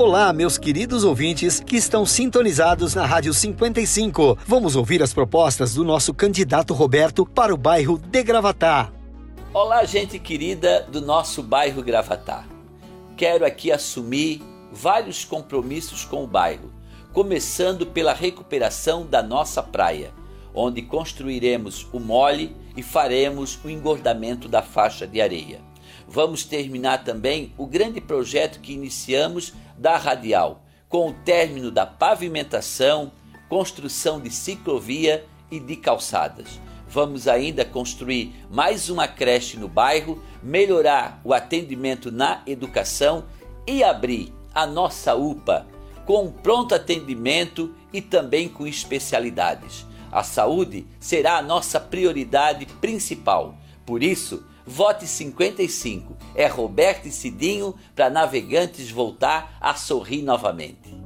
Olá, meus queridos ouvintes que estão sintonizados na Rádio 55. Vamos ouvir as propostas do nosso candidato Roberto para o bairro de Gravatá. Olá, gente querida do nosso bairro Gravatá. Quero aqui assumir vários compromissos com o bairro, começando pela recuperação da nossa praia, onde construiremos o mole e faremos o engordamento da faixa de areia. Vamos terminar também o grande projeto que iniciamos da Radial, com o término da pavimentação, construção de ciclovia e de calçadas. Vamos ainda construir mais uma creche no bairro, melhorar o atendimento na educação e abrir a nossa UPA com pronto atendimento e também com especialidades. A saúde será a nossa prioridade principal. Por isso, Vote 55. É Roberto e Cidinho para navegantes voltar a sorrir novamente.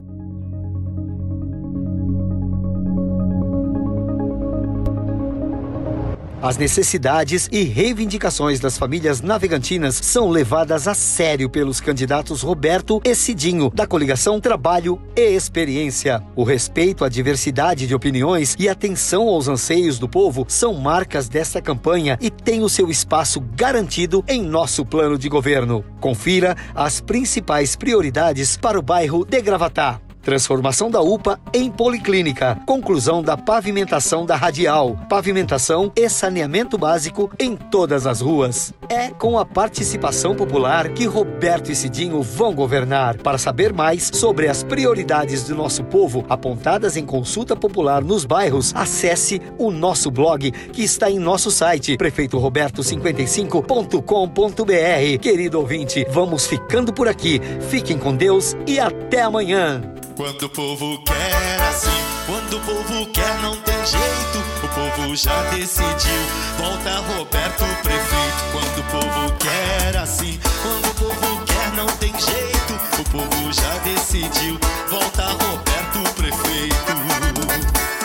As necessidades e reivindicações das famílias navegantinas são levadas a sério pelos candidatos Roberto e Cidinho, da coligação Trabalho e Experiência. O respeito à diversidade de opiniões e atenção aos anseios do povo são marcas desta campanha e têm o seu espaço garantido em nosso plano de governo. Confira as principais prioridades para o bairro de Gravatá. Transformação da UPA em policlínica. Conclusão da pavimentação da radial. Pavimentação e saneamento básico em todas as ruas. É com a participação popular que Roberto e Cidinho vão governar. Para saber mais sobre as prioridades do nosso povo apontadas em consulta popular nos bairros, acesse o nosso blog que está em nosso site prefeitoroberto55.com.br. Querido ouvinte, vamos ficando por aqui. Fiquem com Deus e até amanhã. Quando o povo quer assim, quando o povo quer não tem jeito. O povo já decidiu, volta Roberto prefeito. Quando o povo quer assim, quando o povo quer não tem jeito. O povo já decidiu, volta Roberto prefeito.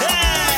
É!